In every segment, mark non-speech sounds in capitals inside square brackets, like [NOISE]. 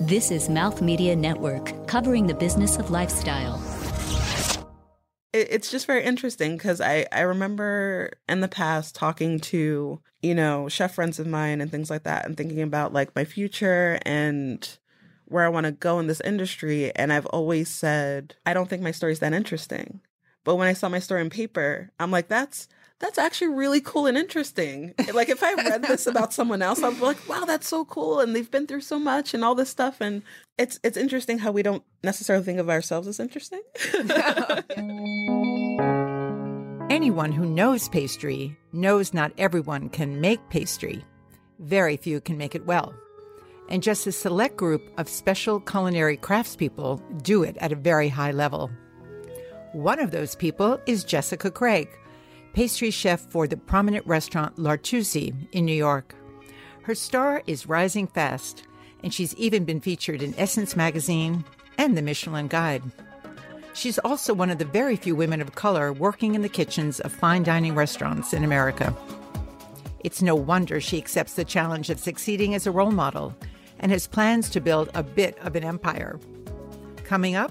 This is Mouth Media Network, covering the business of lifestyle. It's just very interesting because I, I remember in the past talking to, you know, chef friends of mine and things like that and thinking about like my future and where I want to go in this industry. And I've always said, I don't think my story's that interesting. But when I saw my story in paper, I'm like, that's that's actually really cool and interesting. Like if I read this [LAUGHS] about someone else, I'd be like, wow, that's so cool. And they've been through so much and all this stuff. And it's it's interesting how we don't necessarily think of ourselves as interesting. [LAUGHS] Anyone who knows pastry knows not everyone can make pastry. Very few can make it well. And just a select group of special culinary craftspeople do it at a very high level. One of those people is Jessica Craig, pastry chef for the prominent restaurant L'Artusi in New York. Her star is rising fast, and she's even been featured in Essence magazine and the Michelin Guide. She's also one of the very few women of color working in the kitchens of fine dining restaurants in America. It's no wonder she accepts the challenge of succeeding as a role model and has plans to build a bit of an empire. Coming up,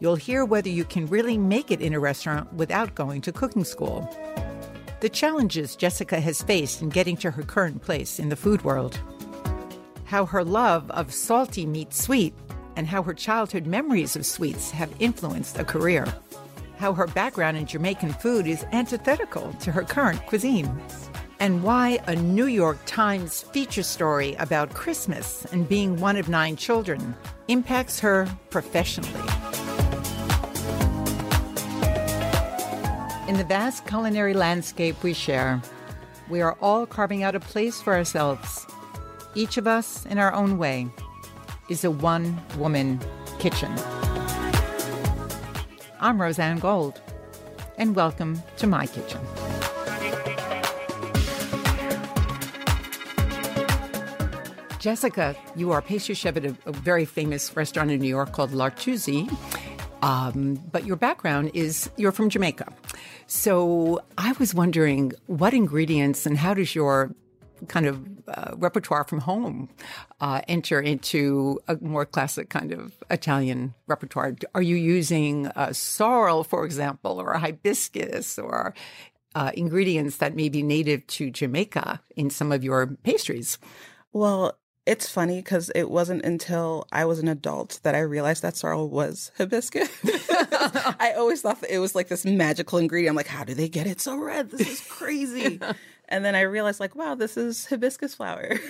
You'll hear whether you can really make it in a restaurant without going to cooking school. The challenges Jessica has faced in getting to her current place in the food world. How her love of salty meets sweet, and how her childhood memories of sweets have influenced a career. How her background in Jamaican food is antithetical to her current cuisine. And why a New York Times feature story about Christmas and being one of nine children impacts her professionally. In the vast culinary landscape we share, we are all carving out a place for ourselves. Each of us, in our own way, is a one woman kitchen. I'm Rozanne Gold, and welcome to my kitchen. Jessica, you are pastry chef at a, a very famous restaurant in New York called L'Artusi. Um, but your background is you're from Jamaica. So I was wondering what ingredients and how does your kind of uh, repertoire from home uh, enter into a more classic kind of Italian repertoire? Are you using sorrel, for example, or hibiscus, or uh, ingredients that may be native to Jamaica in some of your pastries? Well, it's funny because it wasn't until I was an adult that I realized that sorrel was hibiscus. [LAUGHS] I always thought that it was like this magical ingredient. I'm like, how do they get it so red? This is crazy. [LAUGHS] and then I realized, like, wow, this is hibiscus flowers.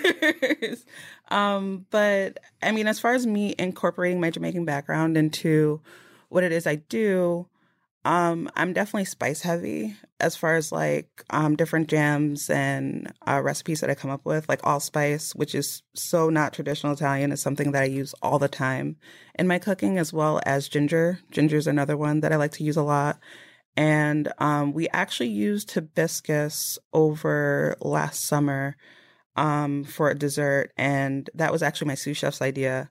[LAUGHS] um, but I mean, as far as me incorporating my Jamaican background into what it is I do, um, I'm definitely spice heavy as far as like um, different jams and uh, recipes that I come up with. Like allspice, which is so not traditional Italian, is something that I use all the time in my cooking, as well as ginger. Ginger is another one that I like to use a lot. And um, we actually used hibiscus over last summer um, for a dessert, and that was actually my sous chef's idea.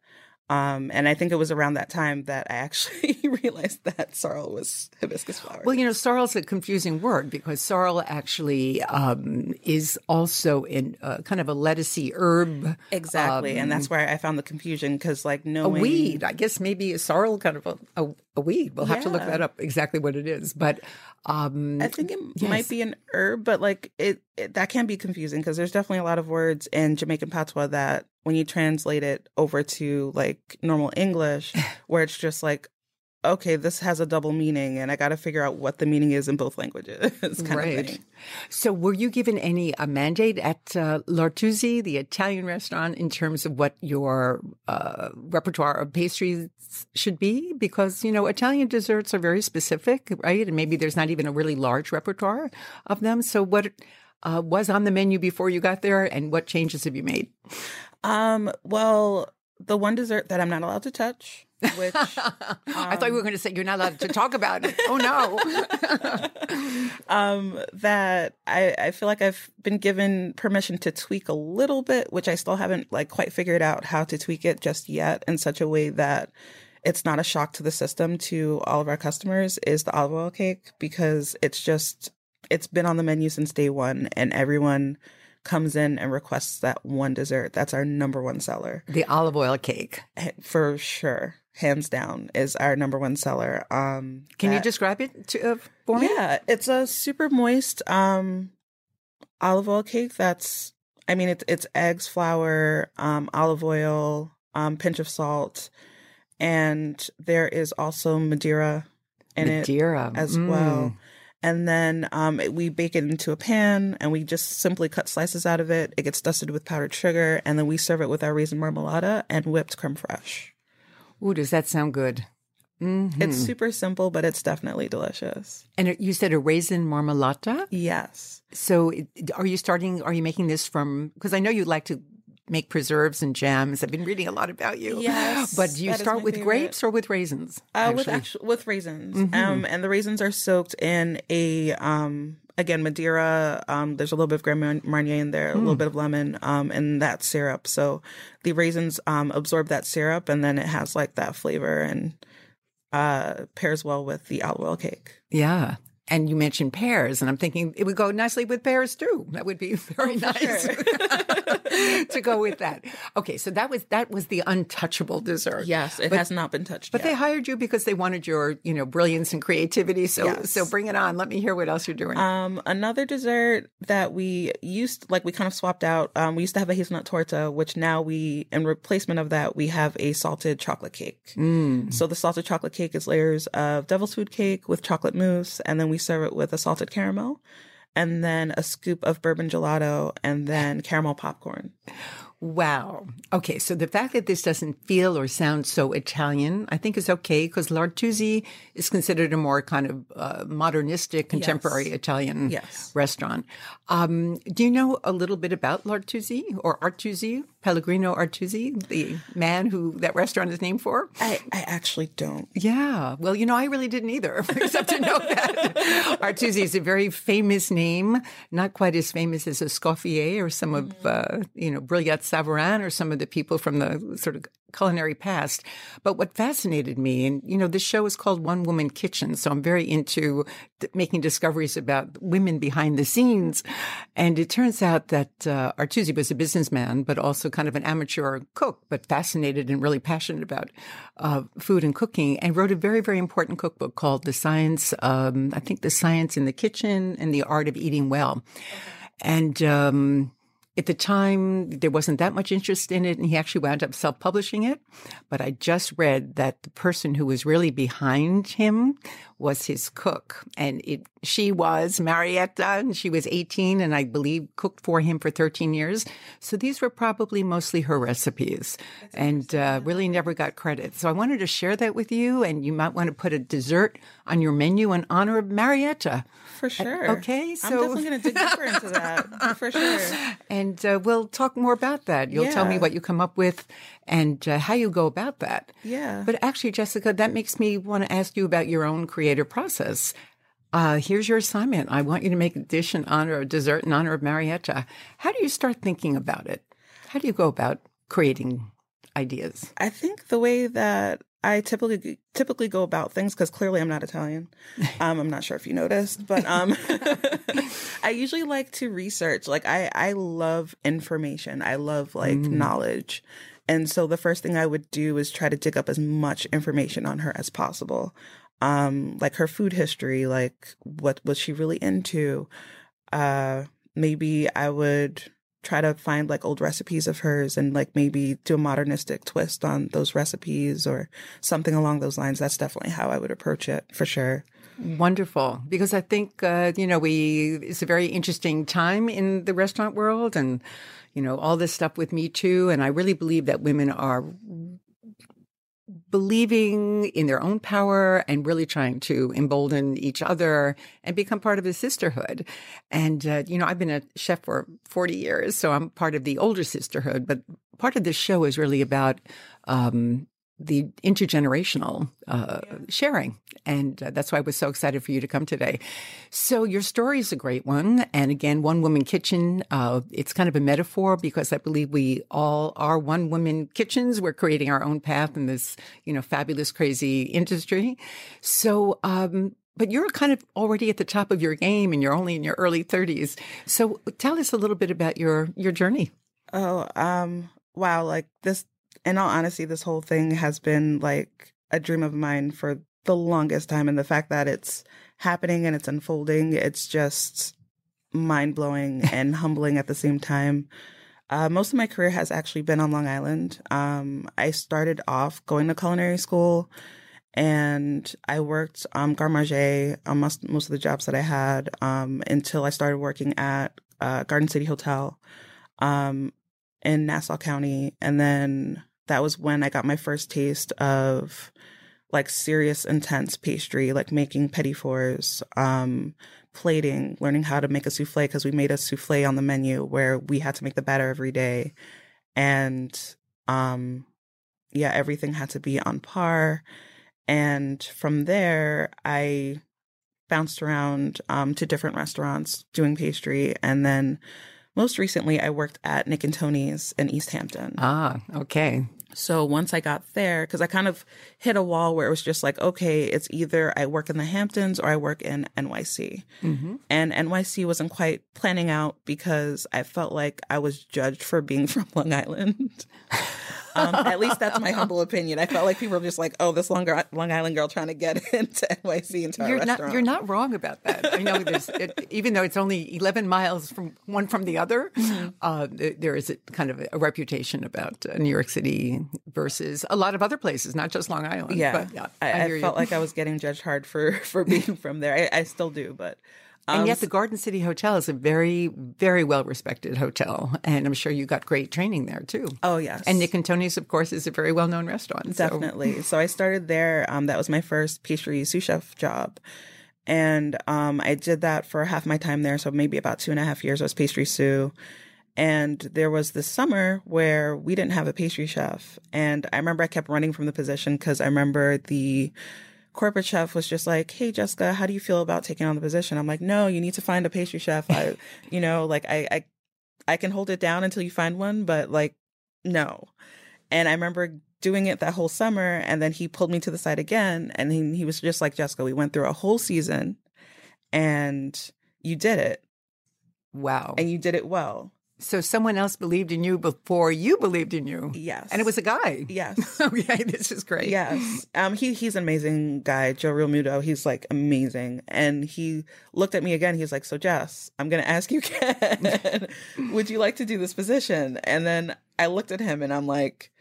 Um, and I think it was around that time that I actually [LAUGHS] realized that sorrel was hibiscus flower. Well, you know, sorrel is a confusing word because sorrel actually um, is also in uh, kind of a lettucey herb. Exactly, um, and that's where I found the confusion because, like, knowing a weed, I guess maybe a sorrel kind of a, a, a weed. We'll have yeah. to look that up exactly what it is, but um, I think it yes. might be an herb, but like it, it that can be confusing because there's definitely a lot of words in Jamaican patois that when you translate it over to like normal English, [LAUGHS] where it's just like, okay, this has a double meaning, and I got to figure out what the meaning is in both languages. [LAUGHS] right. So, were you given any a mandate at uh, L'Artusi, the Italian restaurant, in terms of what your uh, repertoire of pastries should be? Because you know, Italian desserts are very specific, right? And maybe there's not even a really large repertoire of them. So, what uh, was on the menu before you got there, and what changes have you made? Um, well, the one dessert that I'm not allowed to touch, which um, [LAUGHS] I thought you were um, going to say you're not allowed to talk about it. Oh no. [LAUGHS] um, that I, I feel like I've been given permission to tweak a little bit, which I still haven't like quite figured out how to tweak it just yet in such a way that it's not a shock to the system to all of our customers is the olive oil cake because it's just it's been on the menu since day one and everyone comes in and requests that one dessert. That's our number one seller The olive oil cake. for sure. Hands down is our number one seller. Um, Can you describe it to, uh, for me? Yeah, it's a super moist um olive oil cake that's I mean it's it's eggs, flour, um olive oil, um pinch of salt and there is also Madeira in it as Mm. well. And then um, it- we bake it into a pan and we just simply cut slices out of it. It gets dusted with powdered sugar and then we serve it with our raisin marmalade and whipped creme fraiche. Ooh, does that sound good? Mhm. It's super simple, but it's definitely delicious. and you said a raisin marmalata. Yes. So, are you starting? Are you making this from? Because I know you like to make preserves and jams. I've been reading a lot about you. Yes, but do you start with favorite. grapes or with raisins? Uh, with actu- with raisins, Mm-hmm. um, and the raisins are soaked in a um, again Madeira. Um, there's a little bit of Grand Marnier in there, a Hmm. little bit of lemon, um, and that syrup. So the raisins um absorb that syrup, and then it has like that flavor and uh pairs well with the olive oil cake. Yeah. And you mentioned pears, and I'm thinking it would go nicely with pears too. That would be [LAUGHS] very nice [LAUGHS] to go with that. Okay, so that was that was the untouchable dessert. Yes, it has not been touched But yet. they hired you because they wanted your, you know, brilliance and creativity. So Yes. so bring it on. Let me hear what else you're doing. Um, another dessert that we used, like we kind of swapped out. Um, we used to have a hazelnut torta, which now we, in replacement of that, we have a salted chocolate cake. Mm. So the salted chocolate cake is layers of devil's food cake with chocolate mousse, and then we serve it with a salted caramel, and then a scoop of bourbon gelato, and then caramel popcorn. Wow. Okay, so the fact that this doesn't feel or sound so Italian, I think is okay because L'Artusi is considered a more kind of uh, modernistic, contemporary Italian Yes. restaurant. Um, do you know a little bit about L'Artusi or Artusi, Pellegrino Artusi, the man who that restaurant is named for? I, I actually don't. Yeah. Well, you know, I really didn't either, [LAUGHS] except to know that Artusi is a very famous name, not quite as famous as Escoffier or some of, uh, you know, Brillat Savarin or some of the people from the sort of culinary past. But what fascinated me, and, you know, this show is called One Woman Kitchen. So I'm very into th- making discoveries about women behind the scenes. And it turns out that uh, Artusi was a businessman, but also kind of an amateur cook, but fascinated and really passionate about uh, food and cooking, and wrote a very, very important cookbook called The Science, um, I think The Science in the Kitchen and the Art of Eating Well. And, um, at the time, there wasn't that much interest in it, and he actually wound up self publishing it. But I just read that the person who was really behind him was his cook. And it, she was Marietta, and she was 18, and I believe cooked for him for 13 years. So these were probably mostly her recipes and uh, really never got credit. So I wanted to share that with you, and you might want to put a dessert on your menu in honor of Marietta. For sure. okay, So I'm definitely going to dig deeper into that. For sure. And [LAUGHS] [LAUGHS] uh, we'll talk more about that. You'll tell me what you come up with and uh, how you go about that. Yeah. But actually, Jessica, that makes me want to ask you about your own creative process. Uh, here's your assignment. I want you to make a dish in honor of dessert in honor of Marietta. How do you start thinking about it? How do you go about creating ideas? I think the way that I typically typically go about things because clearly I'm not Italian. [LAUGHS] Um, I'm not sure if you noticed, but um, [LAUGHS] I usually like to research. Like I I love information. I love like knowledge. And so the first thing I would do is try to dig up as much information on her as possible. Um, like her food history, like what was she really into? Uh, maybe I would try to find like old recipes of hers and like maybe do a modernistic twist on those recipes or something along those lines. That's definitely how I would approach it for sure. Wonderful, because I think uh, you know we it's a very interesting time in the restaurant world, and you know all this stuff with Me Too, and I really believe that women are believing in their own power and really trying to embolden each other and become part of a sisterhood. And uh, you know, I've been a chef for forty years, so I'm part of the older sisterhood. But part of this show is really about. Um, the intergenerational uh, sharing. And uh, that's why I was so excited for you to come today. So, your story is a great one. And again, One Woman Kitchen, uh, it's kind of a metaphor because I believe we all are one woman kitchens. We're creating our own path in this, you know, fabulous, crazy industry. So, um, but you're kind of already at the top of your game and you're only in your early 30s. So tell us a little bit about your your journey. Oh, um wow, like this in all honesty this whole thing has been like a dream of mine for the longest time and the fact that it's happening and it's unfolding, it's just mind-blowing [LAUGHS] and humbling at the same time. Uh, most of my career has actually been on Long Island. Um, I started off going to culinary school and I worked um, garde manger on most, most of the jobs that I had um, until I started working at uh, Garden City Hotel um, in Nassau County. And then that was when I got my first taste of like serious, intense pastry, like making petit fours, um, plating, learning how to make a souffle because we made a souffle on the menu where we had to make the batter every day. And um, yeah, everything had to be on par and from there, I bounced around um, to different restaurants doing pastry. And then most recently, I worked at Nick and Tony's in East Hampton. Ah, okay. So once I got there, because I kind of hit a wall where it was just like, okay, it's either I work in the Hamptons or I work in NYC. Mm-hmm. And NYC wasn't quite planning out because I felt like I was judged for being [LAUGHS] from Long Island. Um, at least that's my humble [LAUGHS] opinion. I felt like people were just like, "Oh, this Long, Long Island girl trying to get [LAUGHS] into NYC into you're restaurant." Not, you're not wrong about that. I know there's, it, even though it's only 11 miles from one from the other, [LAUGHS] mm-hmm. uh, there is a kind of a reputation about uh, New York City versus a lot of other places, not just Long Island. Yeah, but, yeah I, I, I felt like I was getting judged hard for for being from there. I, I still do, but and um, yet, the Garden City Hotel is a very, very well respected hotel. And I'm sure you got great training there too. Oh, yes. And Nick and Tony's, of course, is a very well known restaurant. Definitely. So. so. I started there. Um, that was my first pastry sous chef job. And um, I did that for half my time there. So maybe about two and a half years, I was pastry sous. And there was this summer where we didn't have a pastry chef. And I remember I kept running from the position because I remember the corporate chef was just like, "Hey, Jessica, how do you feel about taking on the position?" I'm like, "No, you need to find a pastry chef. I, you know, like I, I, I can hold it down until you find one, but like, no." And I remember doing it that whole summer, and then he pulled me to the side again, and he he was just like, "Jessica, we went through a whole season, and you did it. Wow, and you did it well." So someone else believed in you before you believed in you. Yes. And it was a guy. Yes. [LAUGHS] okay, this is great. Yes. Um he he's an amazing guy, Joe Realmuto. He's like amazing. And he looked at me again. He's like, So Jess, I'm gonna ask you [LAUGHS] again. Would you like to do this position? And then I looked at him and I'm like,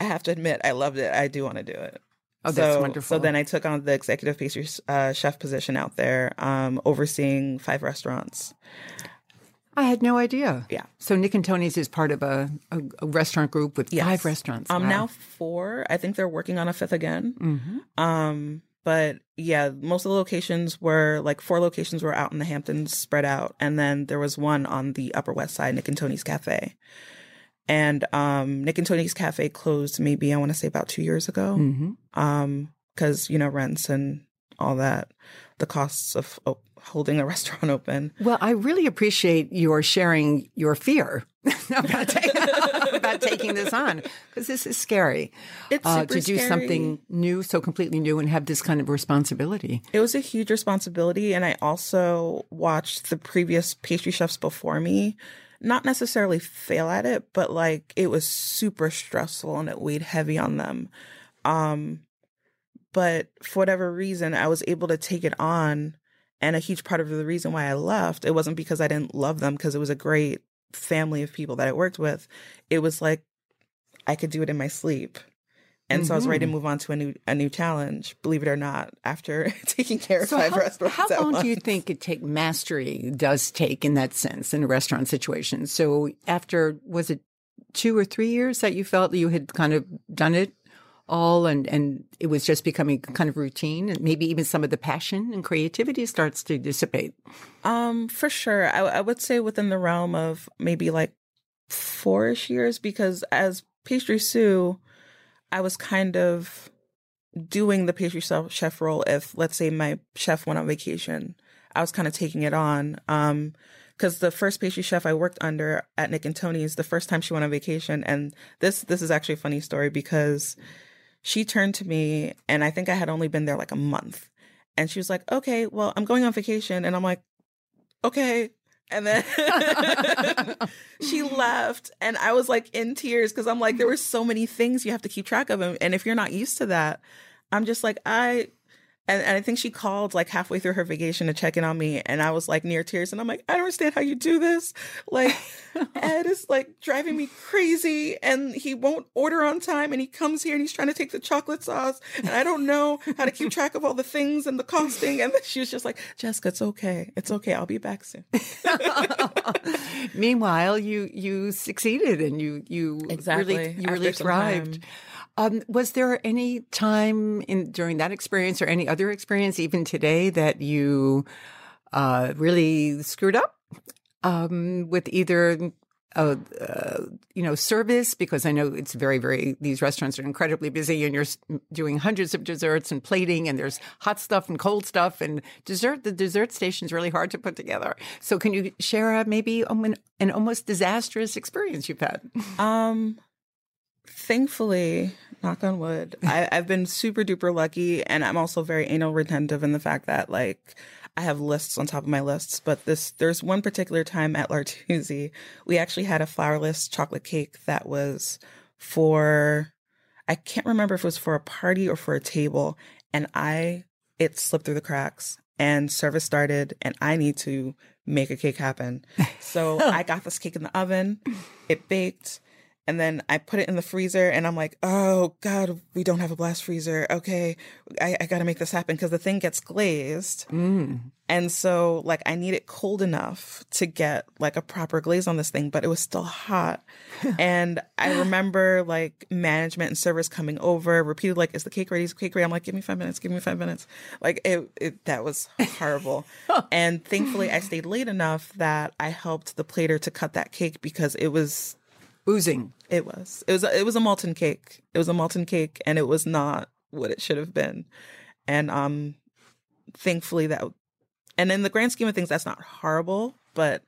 I have to admit, I loved it. I do want to do it. Oh, that's wonderful. So then I took on the executive pastry uh, chef position out there, um, overseeing five restaurants. I had no idea. Yeah. So Nick and Tony's is part of a, a, a restaurant group with yes. five restaurants. Um, wow. now four. I think they're working on a fifth again. Mm-hmm. Um, but yeah, most of the locations were like four locations were out in the Hamptons, spread out, and then there was one on the Upper West Side, Nick and Tony's Cafe. And um, Nick and Tony's Cafe closed maybe I want to say about two years ago, mm-hmm. um, because you know rents and all that, the costs of oh, holding a [LAUGHS] restaurant open. Well, I really appreciate your sharing your fear [LAUGHS] about, ta- [LAUGHS] about taking this on because this is scary. It's uh, to do scary. something new, so completely new, and have this kind of responsibility. It was a huge responsibility, and I also watched the previous pastry chefs before me. Not necessarily fail at it, but like it was super stressful and it weighed heavy on them. Um, but for whatever reason, I was able to take it on and a huge part of the reason why I left, it wasn't because I didn't love them, because it was a great family of people that I worked with. It was like I could do it in my sleep. And mm-hmm. so I was ready to mm-hmm. move on to a new a new challenge, believe it or not, after [LAUGHS] taking care of so five how, restaurants. How long do you think it take mastery does take in that sense in a restaurant situation? So after was it two or three years that you felt that you had kind of done it all and and it was just becoming kind of routine and maybe even some of the passion and creativity starts to dissipate. Um for sure. I, I would say within the realm of maybe like four-ish years because as pastry sous i was kind of doing the pastry chef role if let's say my chef went on vacation. I was kind of taking it on um because the first pastry chef I worked under at Nick and Tony's, the first time she went on vacation, and this this is actually a funny story because she turned to me and I think I had only been there like a month. And she was like, okay, well, I'm going on vacation. And I'm like, okay. And then [LAUGHS] she [LAUGHS] left, and I was like in tears because I'm like, there were mm-hmm. so many things you have to keep track of. And if you're not used to that, I'm just like, I and, and I think she called like halfway through her vacation to check in on me. And I was like near tears. And I'm like, I don't understand how you do this. Like, [LAUGHS] Ed is like driving me crazy and he won't order on time. And he comes here and he's trying to take the chocolate sauce. And I don't know how to keep track of all the things and the costing. And she was just like, Jessica, it's okay. It's okay. I'll be back soon. [LAUGHS] Meanwhile, you you succeeded and you you exactly. really you really thrived. Um, was there any time in during that experience or any other experience, even today, that you uh, really screwed up um, with either uh, uh, you know, service because I know it's very, very, these restaurants are incredibly busy and you're doing hundreds of desserts and plating and there's hot stuff and cold stuff and dessert. The dessert station is really hard to put together. So can you share a, maybe an, an almost disastrous experience you've had? Um, thankfully, knock on wood, [LAUGHS] I, I've been super duper lucky, and I'm also very anal retentive in the fact that like I have lists on top of my lists. But this there's one particular time at L'Artusi, we actually had a flourless chocolate cake that was for I can't remember if it was for a party or for a table, and I it slipped through the cracks and service started and I need to make a cake happen. [LAUGHS] So oh. I got this cake in the oven, it baked, and then I put it in the freezer and I'm like, oh God, we don't have a blast freezer. Okay, I, I got to make this happen because the thing gets glazed. Mm. And so, like, I need it cold enough to get like a proper glaze on this thing, but it was still hot. [LAUGHS] and I remember like management and servers coming over, repeated, like, is the cake ready? Is the cake ready? I'm like, give me five minutes, give me five minutes. Like, it, it that was horrible. [LAUGHS] and thankfully, I stayed late enough that I helped the plater to cut that cake because it was oozing. It was. It was. It was a molten cake. It was a molten cake, and it was not what it should have been. And um, thankfully that, and in the grand scheme of things, that's not horrible. But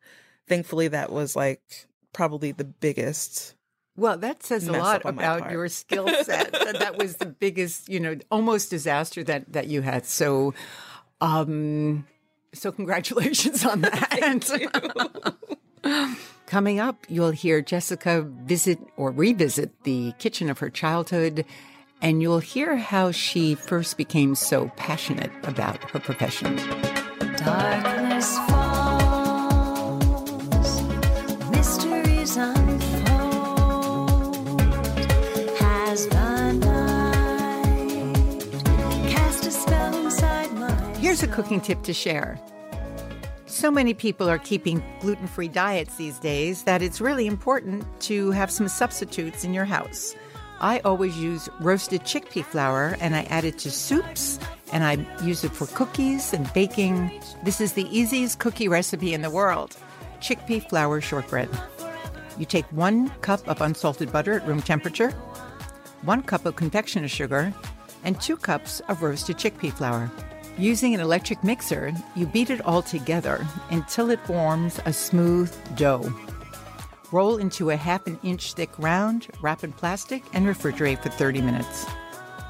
thankfully, that was like probably the biggest. Well, that says a lot about your skill set. that was the [LAUGHS] biggest, you know, almost disaster that that you had. So, um, so congratulations on [LAUGHS] that. Coming up, you'll hear Jessica visit or revisit the kitchen of her childhood, and you'll hear how she first became so passionate about her profession. Darkness falls, mysteries unfold. Has the night cast a spell inside my Here's a cooking tip to share. So many people are keeping gluten free diets these days that it's really important to have some substitutes in your house. I always use roasted chickpea flour and I add it to soups and I use it for cookies and baking. This is the easiest cookie recipe in the world chickpea flour shortbread. You take one cup of unsalted butter at room temperature, one cup of confectioner sugar, and two cups of roasted chickpea flour. Using an electric mixer, you beat it all together until it forms a smooth dough. Roll into a half an inch thick round, wrap in plastic, and refrigerate for 30 minutes.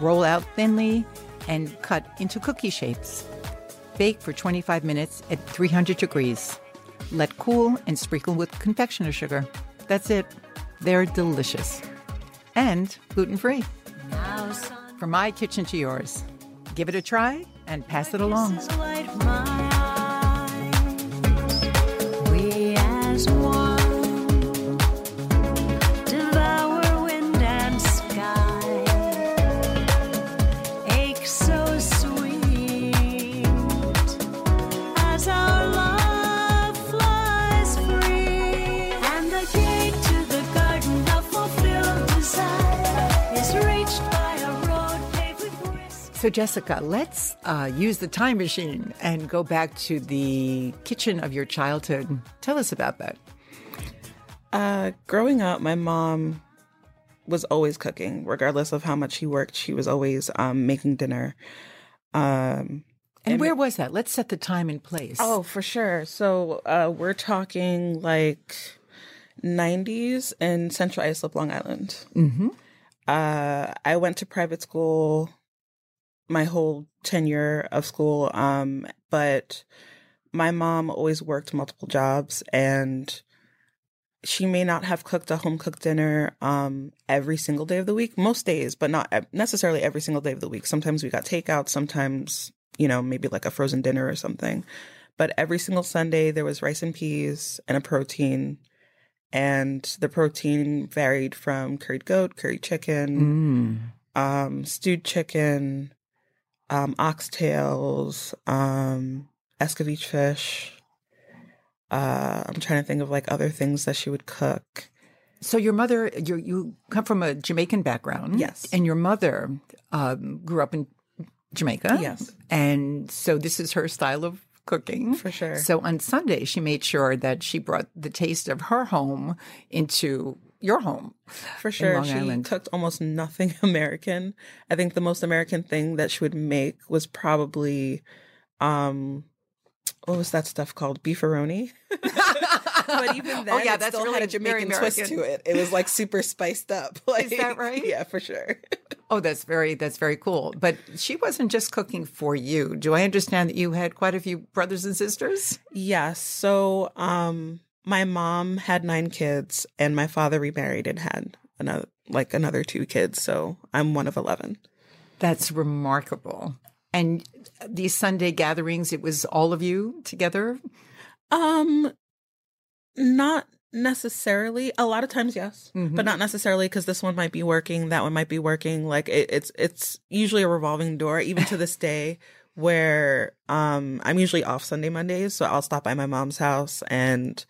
Roll out thinly and cut into cookie shapes. Bake for 25 minutes at 300 degrees. Let cool and sprinkle with confectioner sugar. That's it. They're delicious. And gluten free. From my kitchen to yours. Give it a try and pass it along. So, Jessica, let's uh, use the time machine and go back to the kitchen of your childhood. Tell us about that. Uh, growing up, my mom was always cooking, regardless of how much she worked. She was always um, making dinner. Um, And, where was that? Let's set the time and place. Oh, for sure. So uh, we're talking like 90s in Central Islip, Long Island. hmm Uh, I went to private school my whole tenure of school. Um, but my mom always worked multiple jobs and she may not have cooked a home cooked dinner um, every single day of the week, most days, but not necessarily every single day of the week. Sometimes we got takeout, sometimes, you know, maybe like a frozen dinner or something. But every single Sunday, there was rice and peas and a protein. And the protein varied from curried goat, curried chicken, Mm. um, stewed chicken, um, oxtails, um, escovitch fish. Uh, I'm trying to think of like other things that she would cook. So your mother, you you come from a Jamaican background, Yes. and your mother um, grew up in Jamaica, Yes. and so this is her style of cooking For sure. So on Sunday, she made sure that she brought the taste of her home into your home. For sure. She Island. cooked almost nothing [LAUGHS] American. I think the most American thing that she would make was probably um what was that stuff called? Beefaroni. [LAUGHS] but even then, Oh, yeah, it that's still really had a Jamaican twist to it. It was like super spiced up. [LAUGHS] Like, that right? Yeah, for sure. Oh, that's very that's very cool. But she wasn't just cooking for you. Do I understand that you had quite a few brothers and sisters? Yes. So, um, my mom had nine kids, and my father remarried and had another like another two kids. So I'm one of eleven. That's remarkable. And these Sunday gatherings, it was all of you together. Um, not necessarily. A lot of times, yes, Mhm. but not necessarily because this one might be working, that one might be working. Like it, it's it's usually a revolving door, even to this day. [LAUGHS] Where um I'm usually off Sunday Mondays, so I'll stop by my mom's house and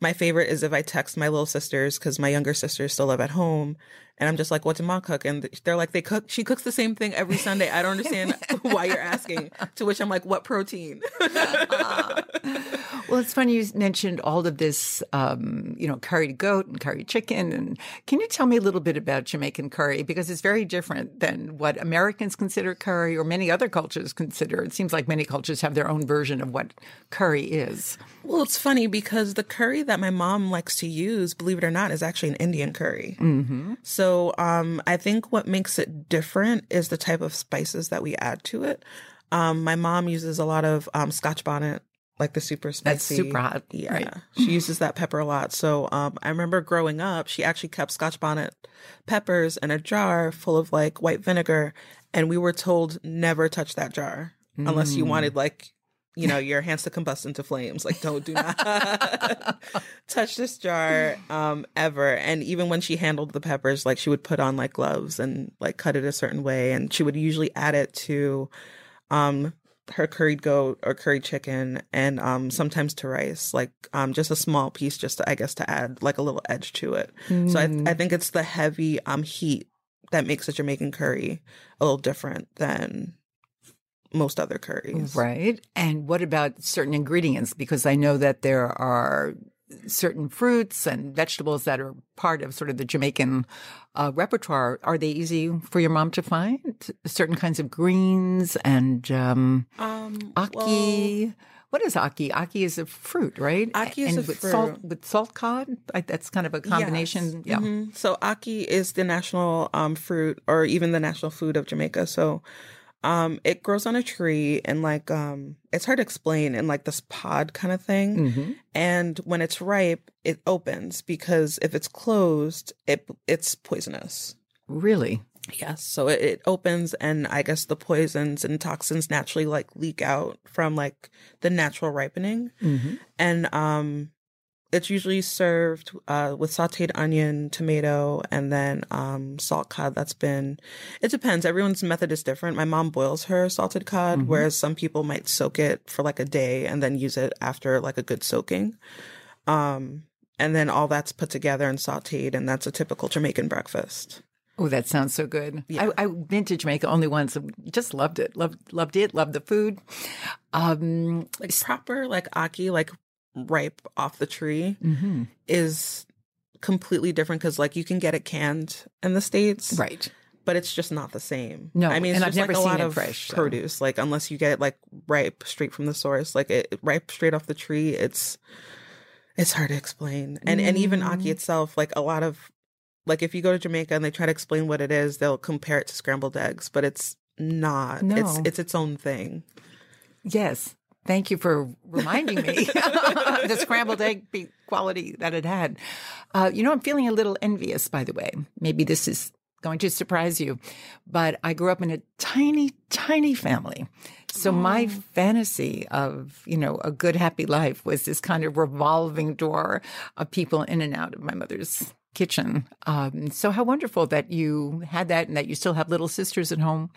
my favorite is if I text my little sisters because my younger sisters still live at home, and I'm just like, "What did mom cook?" And they're like, "They cook. She cooks the same thing every Sunday. I don't understand [LAUGHS] why you're asking." To which I'm like, "What protein?" Well, it's funny you mentioned all of this, um, you know, curried goat and curried chicken. And can you tell me a little bit about Jamaican curry? Because it's very different than what Americans consider curry or many other cultures consider. It seems like many cultures have their own version of what curry is. Well, it's funny because the curry that my mom likes to use, believe it or not, is actually an Indian curry. Mm-hmm. So um, I think what makes it different is the type of spices that we add to it. Um, my mom uses a lot of um, Scotch bonnet, like the super spicy. That's super hot, Yeah, right. she uses that pepper a lot. So um, I remember growing up, she actually kept Scotch bonnet peppers in a jar full of like white vinegar, and we were told never touch that jar unless you wanted like you know your hands to combust into flames. Like don't do not [LAUGHS] touch this jar um ever. And even when she handled the peppers like she would put on like gloves and like cut it a certain way. And she would usually add it to um her curried goat or curried chicken and um sometimes to rice. Like um just a small piece just to, i guess to add like a little edge to it. So I, I think it's the heavy um heat that makes a jamaican curry a little different than most other curries Right. And what about certain ingredients? Because I know that there are certain fruits and vegetables that are part of sort of the Jamaican uh, repertoire. Are they easy for your mom to find? Certain kinds of greens and um, um ackee. what is ackee? Ackee is a fruit, right? Ackee is and a with salt fruit. with salt cod. I, that's kind of a combination. Yes. Yeah. Mhm. So ackee is the national um, fruit, or even the national food of Jamaica. So um, it grows on a tree, and like um, it's hard to explain, in like this pod kind of thing. hmm And when it's ripe, it opens because if it's closed, it it's poisonous. Really? Yes, so it, it opens, and I guess the poisons and toxins naturally like leak out from like the natural ripening hmm and um it's usually served uh, with sauteed onion, tomato, and then um, salt cod. That's been. It depends. Everyone's method is different. My mom boils her salted cod, whereas some people might soak it for like a day and then use it after like a good soaking. Um, and then all that's put together and sauteed, and that's a typical Jamaican breakfast. Oh, that sounds so good. Yeah. I, I've been to Jamaica only once. Just loved it. Loved loved it. Loved the food. Um, Like proper, like ackee, like ripe off the tree, mhm. is completely different because like you can get it canned in the states, Right. but it's just not the same. No, I mean, it's and I've just never like a seen lot of fresh, so. produce. Like unless you get it like ripe straight from the source, like it ripe straight off the tree, it's it's hard to explain. And and even Mm. ackee itself, like a lot of like if you go to Jamaica and they try to explain what it is, they'll compare it to scrambled eggs, but it's not. No. It's it's its own thing. Yes. Thank you for reminding me [LAUGHS] the scrambled egg quality that it had. Uh, you know, I'm feeling a little envious, by the way. Maybe this is going to surprise you, but I grew up in a tiny, tiny family. So my fantasy of, you know, a good, happy life was this kind of revolving door of people in and out of my mother's kitchen. Um, so how wonderful that you had that and that you still have little sisters at home.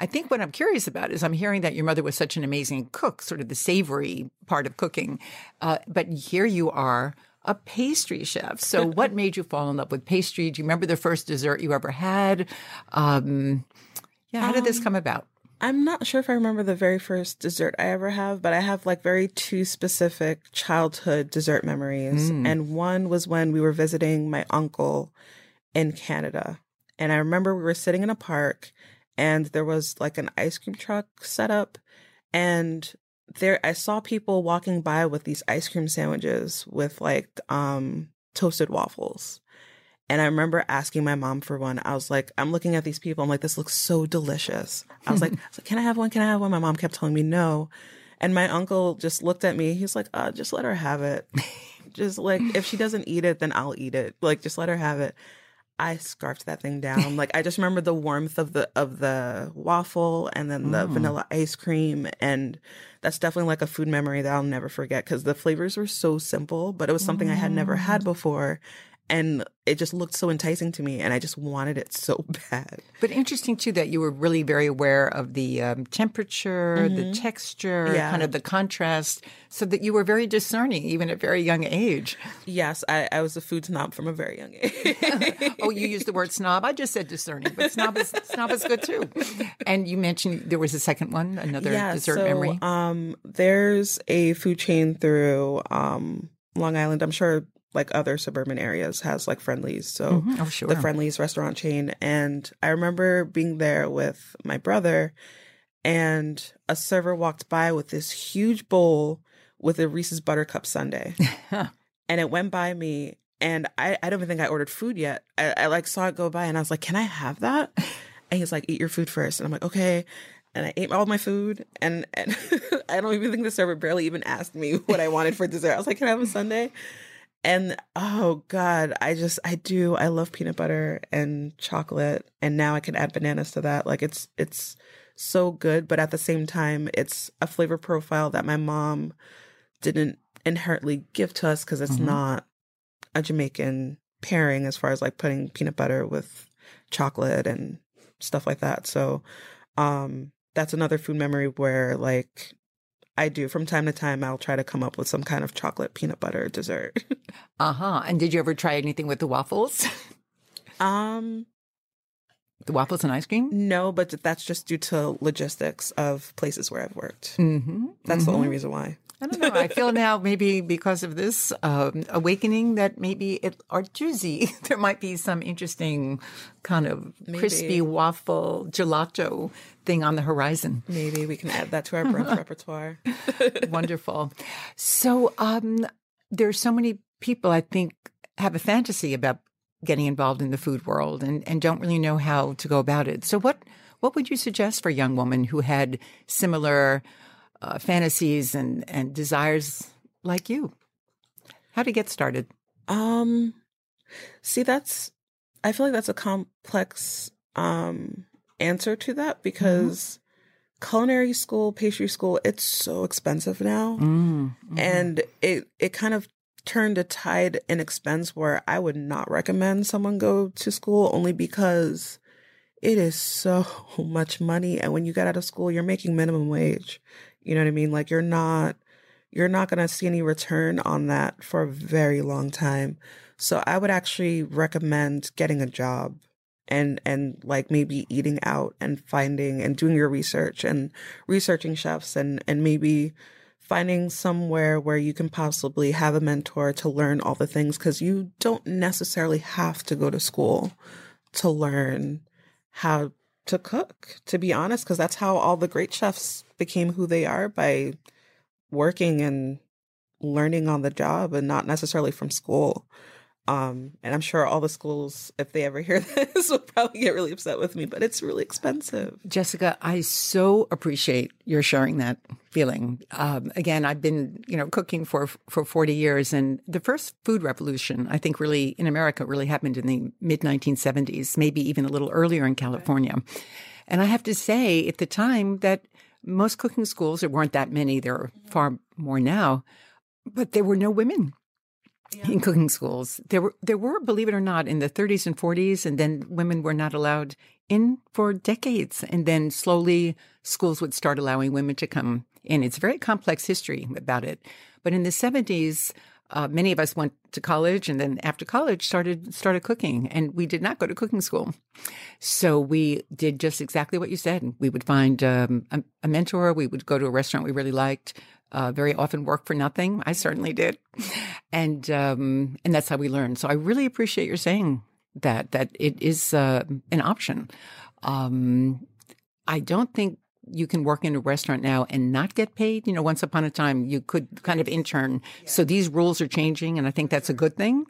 I think what I'm curious about is I'm hearing that your mother was such an amazing cook, sort of the savory part of cooking. Uh, but here you are, a pastry chef. So [LAUGHS] what made you fall in love with pastry? Do you remember the first dessert you ever had? Um, yeah, how did this come about? I'm not sure if I remember the very first dessert I ever have, but I have like very two specific childhood dessert memories. And one was when we were visiting my uncle in Canada. And I remember we were sitting in a park and there was like an ice cream truck set up and there I saw people walking by with these ice cream sandwiches with like um toasted waffles. And I remember asking my mom for one. I was like, I'm looking at these people. I'm like, this looks so delicious. I was like, I was like, can I have one? Can I have one? My mom kept telling me no. And my uncle just looked at me. He's like, uh, just let her have it. [LAUGHS] just like, if she doesn't eat it, then I'll eat it. Like, just let her have it. I scarfed that thing down. Like I just remember the warmth of the of the waffle and then the vanilla ice cream and that's definitely like a food memory that I'll never forget cuz the flavors were so simple, but it was something I had never had before and it just looked so enticing to me and I just wanted it so [LAUGHS] bad. But interesting too that you were really very aware of the um, temperature, the texture, Yeah. kind of the contrast, so that you were very discerning even at very young age. Yes, I, I was a food snob from a very young age. [LAUGHS] oh, you used the word snob. I just said discerning, but snob is snob is good too. And you mentioned there was a second one, another dessert so, memory. Um, there's a food chain through um Long Island. I'm sure like other suburban areas has like Friendlies. So mm-hmm. Oh, sure. the Friendlies restaurant chain. And I remember being there with my brother and a server walked by with this huge bowl with a Reese's Buttercup sundae. [LAUGHS] and it went by me and I, I don't even think I ordered food yet. I, I like saw it go by and I was like, Can I have that? [LAUGHS] And he's like, Eat your food first. And I'm like, Okay. And I ate all my food and, and [LAUGHS] I don't even think the server barely even asked me what I wanted for dessert. I was like, Can I have a sundae? And oh God, I just I do. I love peanut butter and chocolate. And now I can add bananas to that. Like it's it's so good, but at the same time, it's a flavor profile that my mom didn't inherently give to us because it's not a Jamaican pairing as far as like putting peanut butter with chocolate and stuff like that. So um that's another food memory where like I do from time to time I'll try to come up with some kind of chocolate peanut butter dessert. [LAUGHS] Uh huh. And did you ever try anything with the waffles? um the waffles and ice cream? no, but that's just due to logistics of places where I've worked. Mm-hmm. That's the only reason why. I don't know. I feel now maybe because of this um, awakening that maybe at Artusi [LAUGHS] there might be some interesting kind of crispy waffle gelato thing on the horizon. Maybe we can add that to our brunch [LAUGHS] repertoire. Wonderful. So um, are so many people I think have a fantasy about getting involved in the food world and, and don't really know how to go about it. So what what would you suggest for a young woman who had similar uh, fantasies and, and desires like you? How to get started? Um, see, that's I feel like that's a complex um answer to that because culinary school, pastry school, it's so expensive now, and it it kind of turned a tide in expense where I would not recommend someone go to school only because it is so [LAUGHS] much money, and when you get out of school, you're making minimum wage. You know what I mean? Like you're not you're not going to see any return on that for a very long time. So I would actually recommend getting a job and and like maybe eating out and finding and doing your research and researching chefs and and maybe finding somewhere where you can possibly have a mentor to learn all the things cuz you don't necessarily have to go to school to learn how to cook to be honest cuz that's how all the great chefs became who they are by working and learning on the job and not necessarily from school. Um, and I'm sure all the schools, if they ever hear [LAUGHS] this, will probably get really upset with me, but it's really expensive. Jessica, I so appreciate your sharing that feeling. Um, again, I've been, you know, cooking for for 40 years, and the first food revolution, I think, really in America, really happened in the mid 1970s, maybe even a little earlier in California. And I have to say, at the time, that most cooking schools, there weren't that many. There are far more now, but there were no women in cooking schools. There were there were, believe it or not, in the 30s and 40s, and then women were not allowed in for decades. And then slowly schools would start allowing women to come in. It's a very complex history about it. But in the 70s, uh, many of us went to college and then after college started started cooking and we did not go to cooking school so we did just exactly what you said we would find um, a, a mentor we would go to a restaurant we really liked uh, very often work for nothing i certainly did and um, and that's how we learned so i really appreciate your saying that that it is uh, an option um, i don't think you can work in a restaurant now and not get paid. You know, once upon a time you could kind of intern. So these rules are changing, and I think that's a good thing.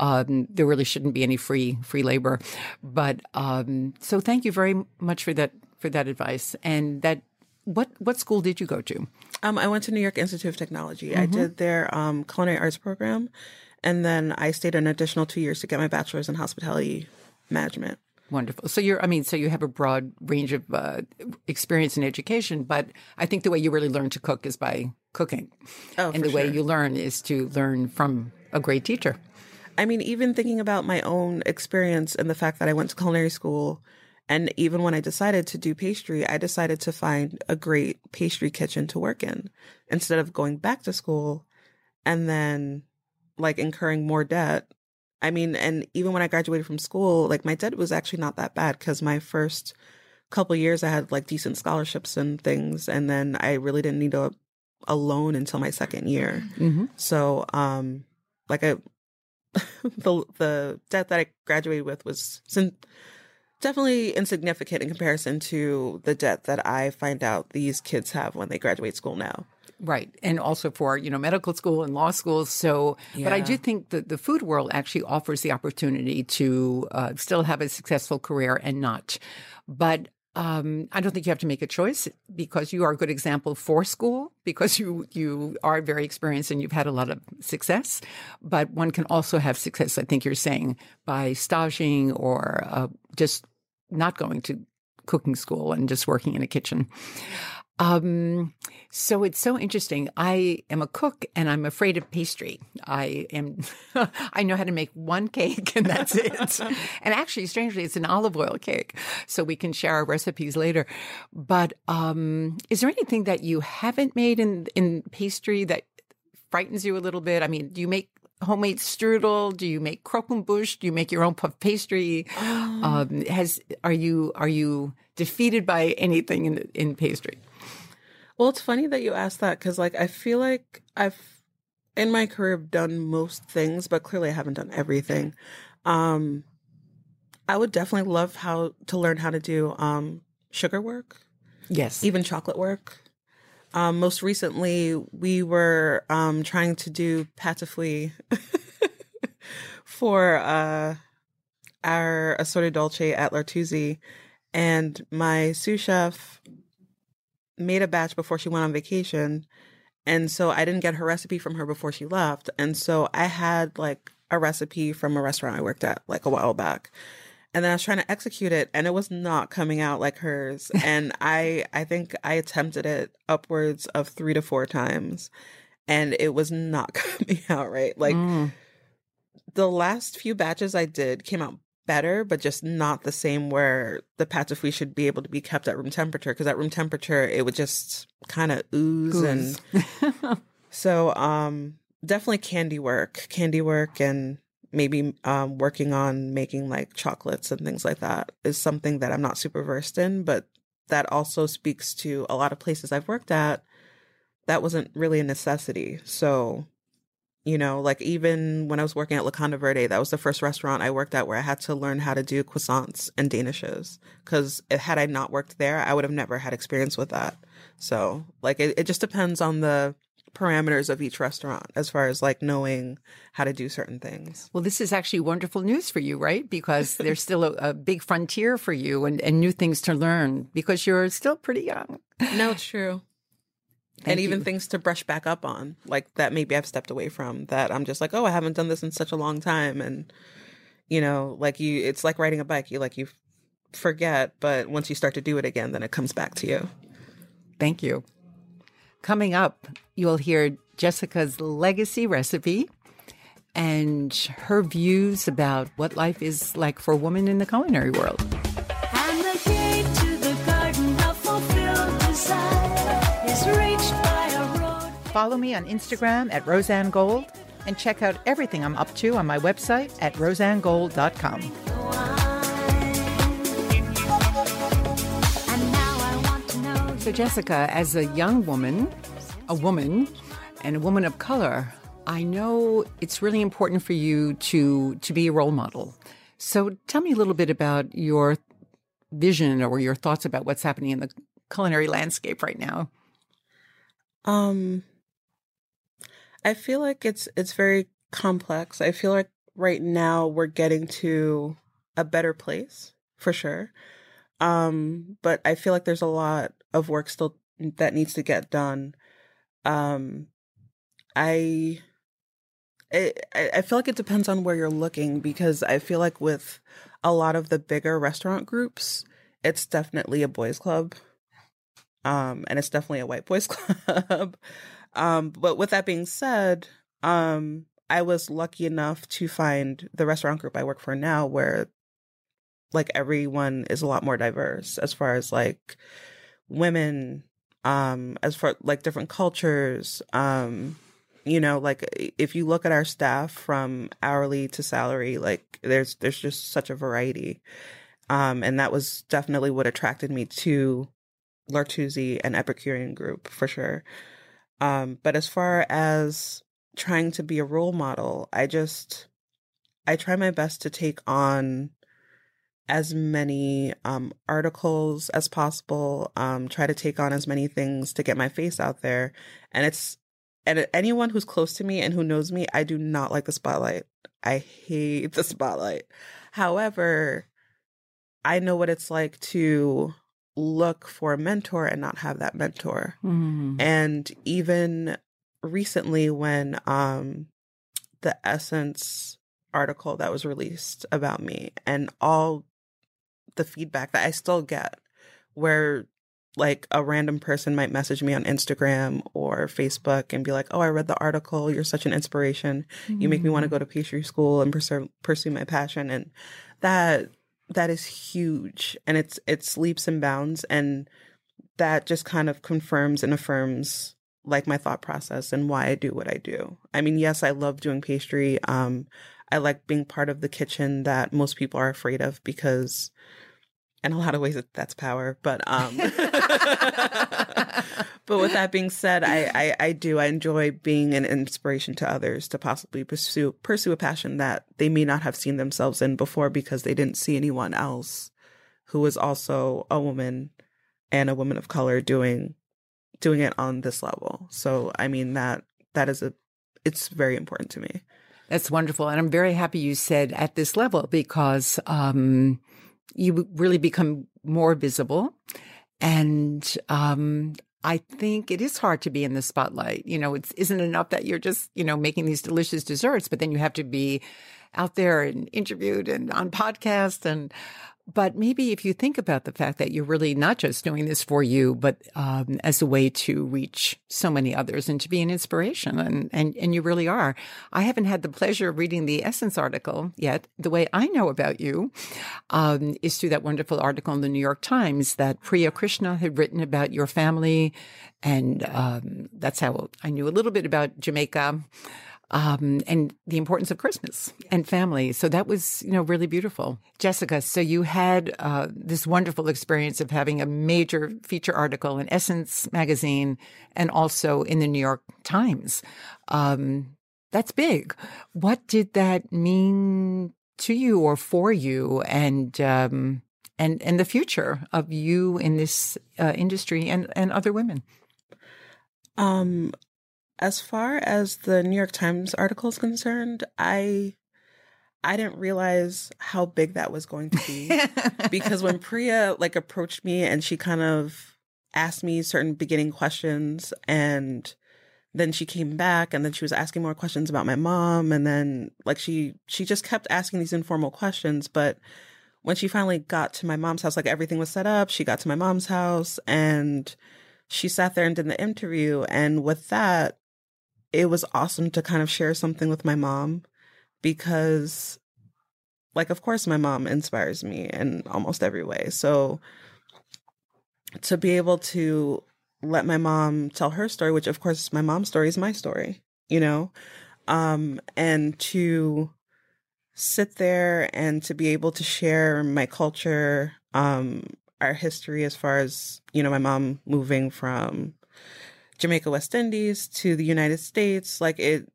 Um, there really shouldn't be any free free labor, but um, so thank you very much for that for that advice. And that what what school did you go to? Um, I went to New York Institute of Technology. I did their um, culinary arts program, and then I stayed an additional two years to get my bachelor's in hospitality management. Wonderful. So you're, I mean, so you have a broad range of uh, experience in education, but I think the way you really learn to cook is by cooking. Oh, and the way you learn is to learn from a great teacher. I mean, even thinking about my own experience and the fact that I went to culinary school, and even when I decided to do pastry, I decided to find a great pastry kitchen to work in instead of going back to school and then like incurring more debt. I mean, and even when I graduated from school, like my debt was actually not that bad because my first couple years I had like decent scholarships and things, and then I really didn't need a a loan until my second year. Mm-hmm. So, um, like I, [LAUGHS] the the debt that I graduated with was sin- definitely insignificant in comparison to the debt that I find out these kids have when they graduate school now. Right. And also for, you know, medical school and law schools. So, but I do think that the food world actually offers the opportunity to uh, still have a successful career and not. But um, I don't think you have to make a choice because you are a good example for school because you you are very experienced and you've had a lot of success. But one can also have success, I think you're saying, by staging or uh, just not going to cooking school and just working in a kitchen. Um, so it's so interesting. I am a cook and I'm afraid of pastry. I am, [LAUGHS] I know how to make one cake and that's it. [LAUGHS] and actually, strangely, it's an olive oil cake. So we can share our recipes later. But, um, is there anything that you haven't made in, in pastry that frightens you a little bit? I mean, do you make homemade strudel? Do you make croquembouche? Do you make your own puff pastry? Um, has, are you, are you defeated by anything in, in pastry? Well, it's funny that you asked that because, like, I feel like I've in my career done most things, but clearly I haven't done everything. Um, I would definitely love how to learn how to do um, sugar work, Yes. even chocolate work. Um, most recently, we were um, trying to do pâte de fruit [LAUGHS] for uh, our assorted dolce at L'Artusi, and my sous chef made a batch before she went on vacation. And so I didn't get her recipe from her before she left. And so I had like a recipe from a restaurant I worked at like a while back. And then I was trying to execute it and it was not coming out like hers. [LAUGHS] and I I think I attempted it upwards of 3 to 4 times and it was not [LAUGHS] coming out right. Like Mm. the last few batches I did came out better, but just not the same where the pâte de fruit should be able to be kept at room temperature. Because at room temperature, it would just kind of ooze, Ooze. and [LAUGHS] so um, definitely candy work, candy work, and maybe um, working on making like chocolates and things like that is something that I'm not super versed in, but that also speaks to a lot of places I've worked at. That wasn't really a necessity, so you know, like even when I was working at Locanda Verde, that was the first restaurant I worked at where I had to learn how to do croissants and danishes. Because had I not worked there, I would have never had experience with that. So, like, it, it just depends on the parameters of each restaurant as far as like knowing how to do certain things. Well, this is actually wonderful news for you, right? Because [LAUGHS] there's still a, a big frontier for you and, and new things to learn because you're still pretty young. No, it's true. Thank and even you. things to brush back up on, like that maybe I've stepped away from that I'm just like, oh, I haven't done this in such a long time. And, you know, like you, it's like riding a bike. You like, you forget, but once you start to do it again, then it comes back to you. Thank you. Coming up, you'll hear Jessica's legacy recipe and her views about what life is like for a woman in the culinary world. The gate to the garden of fulfilled desire is reached by a road. Follow me on Instagram at Rozanne Gold and check out everything I'm up to on my website at rozannegold.com. So, Jessica, as a young woman, a woman, and a woman of color, I know it's really important for you to to be a role model. So, tell me a little bit about your vision or your thoughts about what's happening in the culinary landscape right now. Um I feel like it's it's very complex. I feel like right now we're getting to a better place for sure. Um but I feel like there's a lot of work still that needs to get done. Um I I I feel like it depends on where you're looking because I feel like with a lot of the bigger restaurant groups, it's definitely a boys club um and it's definitely a white boys [LAUGHS] club um but with that being said um i was lucky enough to find the restaurant group i work for now where like everyone is a lot more diverse as far as like women um as far like different cultures um you know like if you look at our staff from hourly to salary like there's there's just such a variety um and that was definitely what attracted me to L'Artusi and Epicurean group for sure. Um, but as far as trying to be a role model, I just I try my best to take on as many um, articles as possible. Um, try to take on as many things to get my face out there, and it's and anyone who's close to me and who knows me, I do not like the spotlight. I hate the spotlight. However, I know what it's like to look for a mentor and not have that mentor. And even recently when um the Essence article that was released about me and all the feedback that I still get where like a random person might message me on Instagram or Facebook and be like, "Oh, I read the article. You're such an inspiration. You make me want to go to pastry school and pursue pursue my passion." And that that is huge and it's it's leaps and bounds and that just kind of confirms and affirms like my thought process and why I do what I do. I mean, yes, I love doing pastry. Um I like being part of the kitchen that most people are afraid of because in a lot of ways that's power, but um [LAUGHS] but with that being said, I, I I do I enjoy being an inspiration to others to possibly pursue pursue a passion that they may not have seen themselves in before because they didn't see anyone else who was also a woman and a woman of color doing doing it on this level. So I mean that that is a it's very important to me. That's wonderful. And I'm very happy you said at this level because um, you really become more visible. And um, I think it is hard to be in the spotlight. You know, it isn't enough that you're just, you know, making these delicious desserts, but then you have to be out there and interviewed and on podcast and but maybe if you think about the fact that you're really not just doing this for you, but um, as a way to reach so many others and to be an inspiration, and, and and you really are. I haven't had the pleasure of reading the Essence article yet. The way I know about you um, is through that wonderful article in the New York Times that Priya Krishna had written about your family, and um, that's how I knew a little bit about Jamaica um, and the importance of Christmas and family. So that was, you know, really beautiful. Jessica, so you had uh, this wonderful experience of having a major feature article in Essence magazine and also in the New York Times. Um, that's big. What did that mean to you or for you, and um, and and the future of you in this uh, industry and and other women? Um, as far as the New York Times article is concerned, I I didn't realize how big that was going to be. [LAUGHS] Because when Priya like approached me and she kind of asked me certain beginning questions and then she came back and then she was asking more questions about my mom and then like she she just kept asking these informal questions. But when she finally got to my mom's house like everything was set up she got to my mom's house and she sat there and did the interview. And with that it was awesome to kind of share something with my mom because like of course my mom inspires me in almost every way. So to be able to let my mom tell her story which of course my mom's story is my story you know um and to sit there and to be able to share my culture um our history as far as you know my mom moving from Jamaica West Indies to the United States like it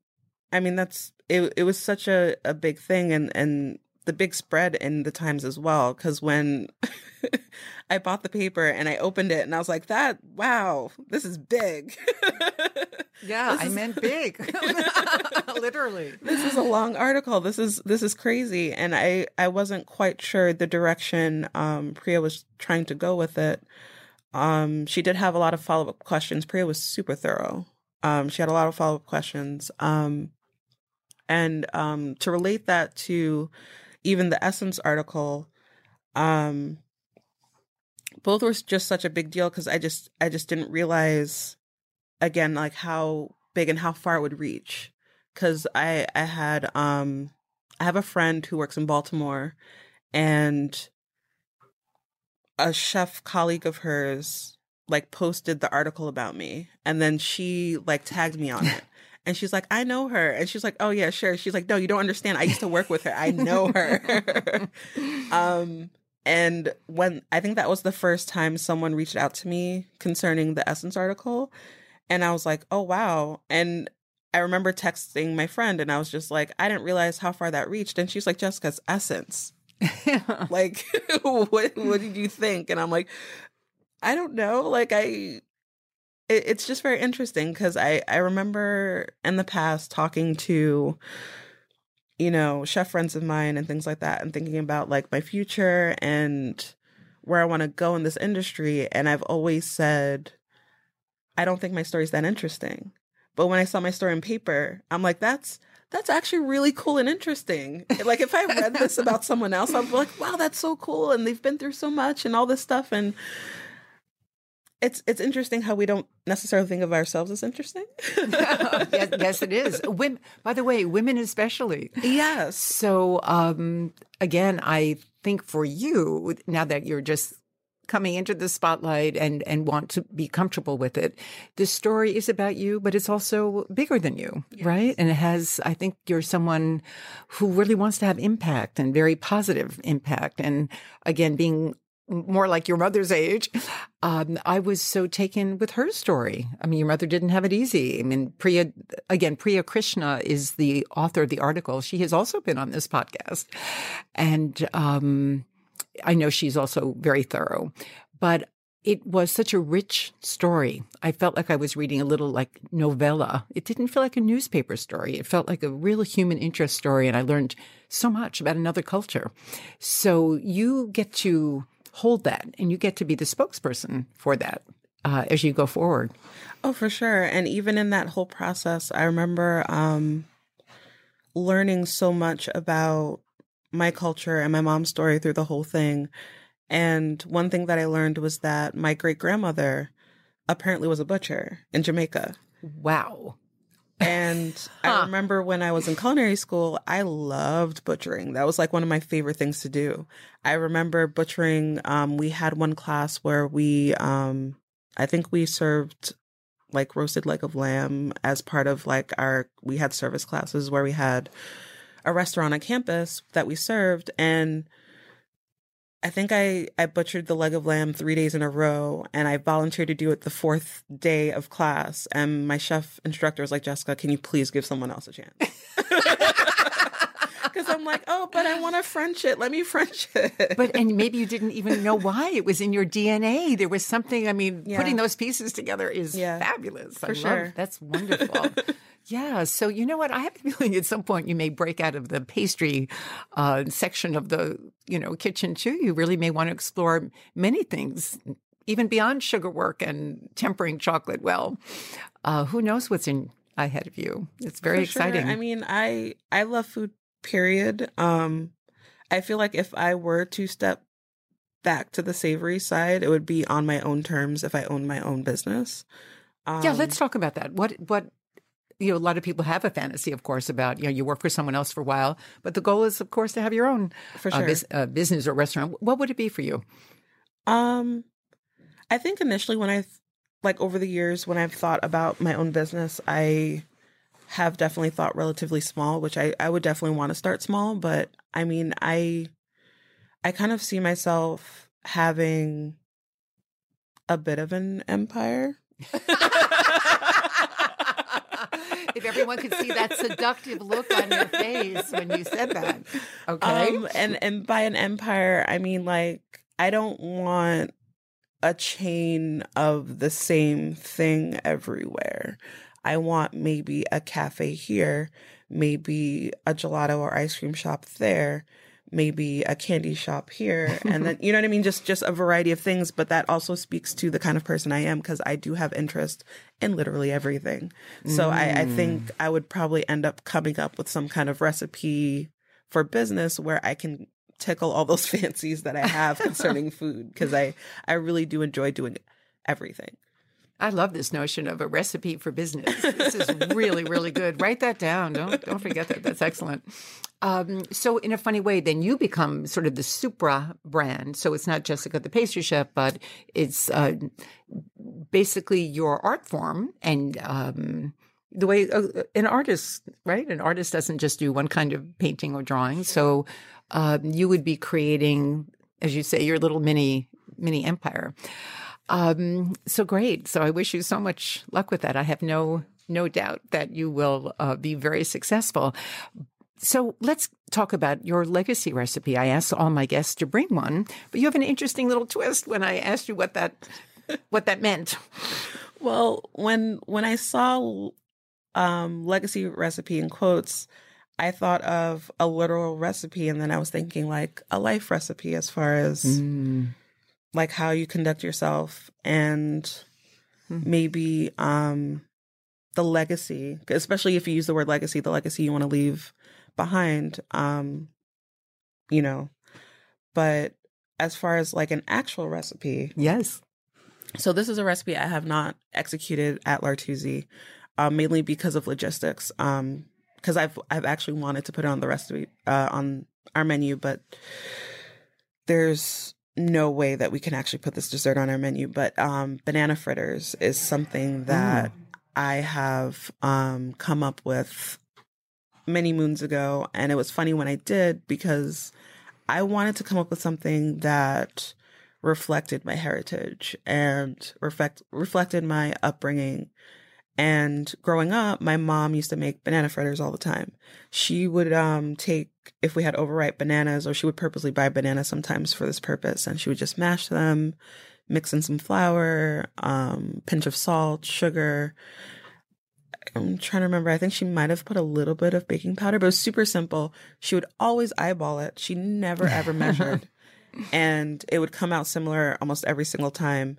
I mean that's it it was such a a big thing and and the big spread in the Times as well cuz when [LAUGHS] I bought the paper and I opened it and I was like that wow this is big [LAUGHS] Yeah, This I is- meant [LAUGHS] big. Literally. this is a long article this is this is crazy and i i wasn't quite sure the direction um priya was trying to go with it um she did have a lot of follow-up questions. Priya was super thorough. Um she had a lot of follow-up questions. Um and um to relate that to even the essence article um both were just such a big deal because i just i just didn't realize again like how big and how far it would reach. Because I I had um I have a friend who works in Baltimore and a chef colleague of hers like posted the article about me and then she like tagged me on it [LAUGHS] and she's like I know her and she's like oh yeah sure she's like no you don't understand I used to work with her I know her [LAUGHS] um and when I think that was the first time someone reached out to me concerning the Essence article and I was like, "Oh wow." And I remember texting my friend and I was just like, "I didn't realize how far that reached." And she's like, "Jessica's Essence." [LAUGHS] like [LAUGHS] what what did you think? And I'm like, "I don't know." Like I it, it's just very interesting cuz I I remember in the past talking to you know, chef friends of mine and things like that and thinking about like my future and where I want to go in this industry and I've always said I don't think my story's that interesting. But when I saw my story in paper, I'm like, that's that's actually really cool and interesting. Like if I read this [LAUGHS] about someone else, I'd be like, wow, that's so cool. And they've been through so much and all this stuff. And it's it's interesting how we don't necessarily think of ourselves as interesting. [LAUGHS] yes, yes, it is. Women, by the way, women especially. yes. So, um, again, I think for you, now that you're just coming into the spotlight and, and want to be comfortable with it, this story is about you, but it's also bigger than you, right? And it has, I think you're someone who really wants to have impact and very positive impact. And again, being more like your mother's age, um, I was so taken with her story. I mean, your mother didn't have it easy. I mean, Priya, again, Priya Krishna is the author of the article. She has also been on this podcast. And um, I know she's also very thorough, but it was such a rich story. I felt like I was reading a little like novella. It didn't feel like a newspaper story. It felt like a real human interest story. And I learned so much about another culture. So you get to hold that and you get to be the spokesperson for that uh, as you go forward. Oh, for sure. And even in that whole process, I remember um, learning so much about my culture and my mom's story through the whole thing. And one thing that I learned was that my great grandmother apparently was a butcher in Jamaica. Wow. And I remember when I was in culinary school, I loved butchering. That was like one of my favorite things to do. I remember butchering. Um, we had one class where we, um, I think we served like roasted leg of lamb as part of like our, we had service classes where we had a restaurant on campus that we served. And I think I, I butchered the leg of lamb three days in a row and I volunteered to do it the fourth day of class. And my chef instructor was like, Jessica, can you please give someone else a chance? [LAUGHS] Because I'm like, oh, but I want to French it. Let me French it. But and maybe you didn't even know why it was in your DNA. There was something. I mean, Yeah. putting those pieces together is Yeah, fabulous. I for love- sure. that's wonderful. [LAUGHS] yeah. So you know what? I have a feeling at some point you may break out of the pastry uh, section of the you know kitchen too. You really may want to explore many things. Even beyond sugar work and tempering chocolate well, uh, who knows what's in ahead of you? It's very sure. exciting. I mean, I I love food. Period. Um, I feel like if I were to step back to the savory side, it would be on my own terms if I owned my own business. Um, Yeah, let's talk about that. What what you know, a lot of people have a fantasy, of course, about you know you work for someone else for a while, but the goal is, of course, to have your own For uh, sure. uh, business or restaurant. What would it be for you? Um, I think initially when I, like over the years, when I've thought about my own business, I have definitely thought relatively small, which I, I would definitely want to start small. But I mean, I, I kind of see myself having a bit of an empire. [LAUGHS] if everyone could see that seductive look on your face when you said that, okay? Um, and and by an empire, I mean like I don't want a chain of the same thing everywhere. I want maybe a cafe here, maybe a gelato or ice cream shop there, maybe a candy shop here, and then [LAUGHS] you know what I mean. Just just a variety of things. But that also speaks to the kind of person I am because I do have interest in literally everything. So I, I think mm. I would probably end up coming up with some kind of recipe for business where I can tickle all those [LAUGHS] fancies that I have concerning food because I I really do enjoy doing everything. I love this notion of a recipe for business. This is really, really good. Write that down. Don't don't forget that. That's excellent. Um, so, in a funny way, then you become sort of the supra brand. So it's not Jessica the pastry chef, but it's uh, basically your art form and um, the way uh, an artist, right? An artist doesn't just do one kind of painting or drawing. So um, you would be creating, as you say, your little mini mini empire. Um, so great. So I wish you so much luck with that. I have no no doubt that you will uh, be very successful. So let's talk about your legacy recipe. I asked all my guests to bring one, but you have an interesting little twist when I asked you what that what that meant. Well, when when I saw um legacy recipe in quotes, I thought of a literal recipe and then I was thinking like a life recipe as far as Mm. Like how you conduct yourself and Hmm. maybe um the legacy, especially if you use the word legacy, the legacy you want to leave behind um you know. But as far as like an actual recipe, Yes. so this is a recipe I have not executed at L'Artusi, uh, mainly because of logistics. Um, because I've I've actually wanted to put it on the recipe uh, on our menu, but there's no way that we can actually put this dessert on our menu. But um, banana fritters is something that I have um, come up with many moons ago, and it was funny when I did because I wanted to come up with something that reflected my heritage and reflect reflected my upbringing. And growing up, my mom used to make banana fritters all the time. She would um take if we had overripe bananas, or she would purposely buy bananas sometimes for this purpose, and she would just mash them, mix in some flour, um, pinch of salt, sugar. I'm trying to remember. I think she might have put a little bit of baking powder, but it was super simple. She would always eyeball it. She never ever measured [LAUGHS] and it would come out similar almost every single time.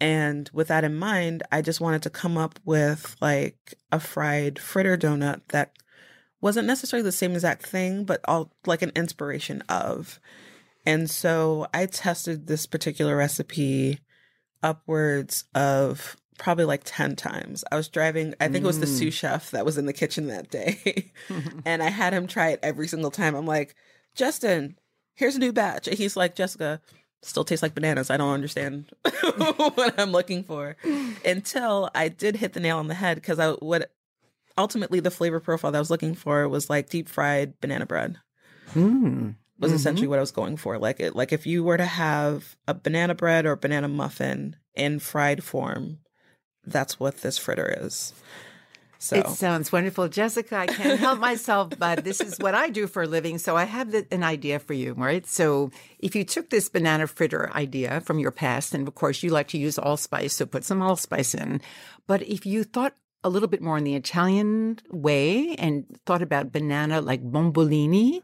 And with that in mind, I just wanted to come up with like a fried fritter donut that wasn't necessarily the same exact thing, but all like an inspiration of. And so I tested this particular recipe upwards of probably like 10 times. I was driving, I think it was the mm. sous chef that was in the kitchen that day. [LAUGHS] [LAUGHS] and I had him try it every single time. I'm like, Justin, here's a new batch. And he's like, Jessica, still tastes like bananas. I don't understand [LAUGHS] what I'm looking for. Until I did hit the nail on the head because I what ultimately the flavor profile that I was looking for was like deep fried banana bread. Mm. Was essentially what I was going for. Like it like if you were to have a banana bread or banana muffin in fried form, that's what this fritter is. So It sounds wonderful. Jessica, I can't help [LAUGHS] myself, but this is what I do for a living. So I have the, an idea for you, right? So if you took this banana fritter idea from your past, and of course you like to use allspice, so put some allspice in. But if you thought a little bit more in the Italian way and thought about banana like bombolini,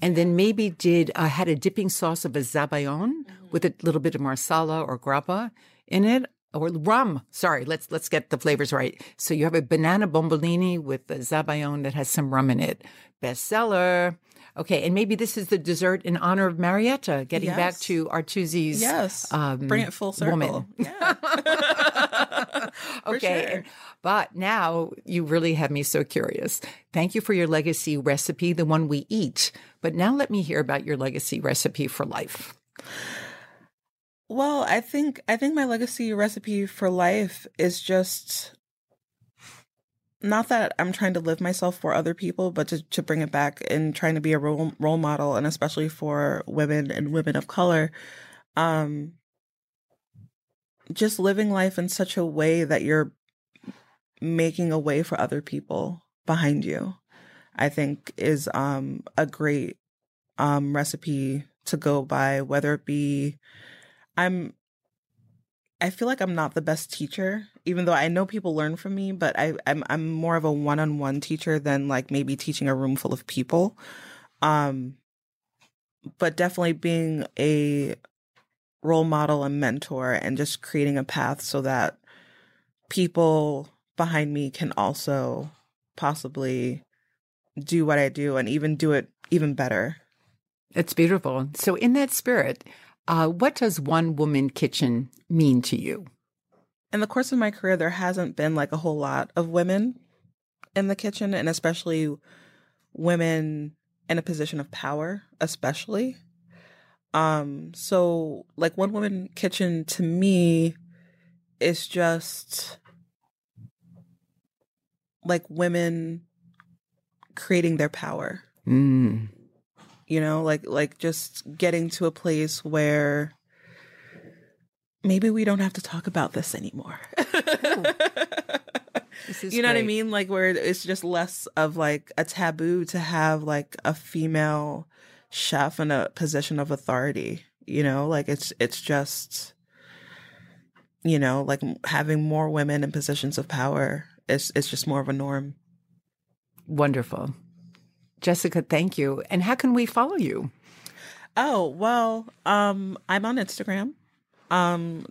and then maybe did uh, had a dipping sauce of a zabayon with a little bit of marsala or grappa in it or rum. Sorry, let's let's get the flavors right. So you have a banana bombolini with a zabayon that has some rum in it. Bestseller. Okay, and maybe this is the dessert in honor of Marietta. Getting back to Artusi's yes, um, bring it full circle. woman. Yeah. [LAUGHS] Okay. sure. and- But now you really have me so curious. Thank you for your legacy recipe, the one we eat. But now let me hear about your legacy recipe for life. Well, I think I think my legacy recipe for life is just not that I'm trying to live myself for other people, but to, to bring it back and trying to be a role role model, and especially for women and women of color, um, just living life in such a way that you're making a way for other people behind you. I think is um a great um recipe to go by, whether it be I'm I feel like I'm not the best teacher, even though I know people learn from me, but I, I'm I'm more of a one on one teacher than like maybe teaching a room full of people. Um but definitely being a role model and mentor and just creating a path so that people behind me can also possibly do what I do and even do it even better. It's beautiful. So, in that spirit, uh, what does one woman kitchen mean to you? in the course of my career, there hasn't been like a whole lot of women in the kitchen, and especially women in a position of power, especially. Um, so like one woman kitchen to me is just like women creating their power Mm. You know like like just getting to a place where maybe we don't have to talk about this anymore. This you know what i mean? Like where it's just less of like a taboo to have like a female chef in a position of authority you know? Like it's it's just you know like having more women in positions of power is it's just more of a norm. Wonderful. Jessica, thank you. And how can we follow you? oh well um i'm on instagram um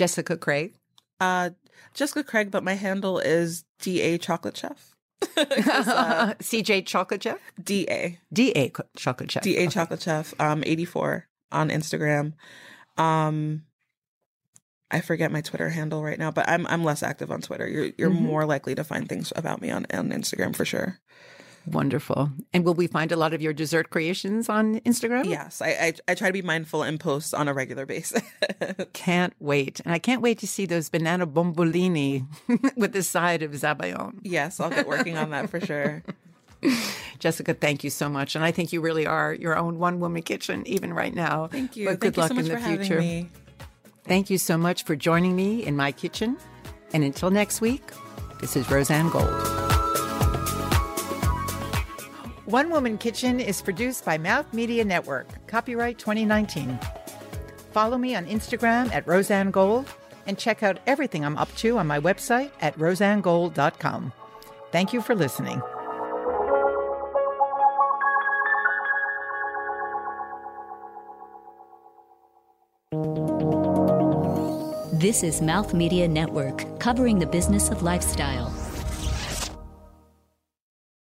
Jessica Craig. Uh, Jessica Craig, but my handle is DA Chocolate Chef. [LAUGHS] CJ [LAUGHS] Chocolate Chef. DA. DA Chocolate Chef. DA Chocolate Chef, um, 84 on Instagram. Um, I forget my Twitter handle right now, but I'm I'm less active on Twitter. You're you're more likely to find things about me on, on Instagram for sure. Wonderful. And will we find a lot of your dessert creations on Instagram? Yes, I, I I try to be mindful and post on a regular basis. [LAUGHS] Can't wait. And I can't wait to see those banana bombolini [LAUGHS] with the side of zabayon. yes, I'll get working on that for sure. [LAUGHS] Jessica, thank you so much. And I think you really are your own one woman kitchen, even right now. Thank you. But Thank good you luck so much in the future. Thank you so much for joining me in my kitchen. And until next week, this is Rozanne Gold. One Woman Kitchen is produced by Mouth Media Network. Copyright 2019. Follow me on Instagram at Rozanne Gold and check out everything I'm up to on my website at rozannegold.com. Thank you for listening. This is Mouth Media Network, covering the business of lifestyle.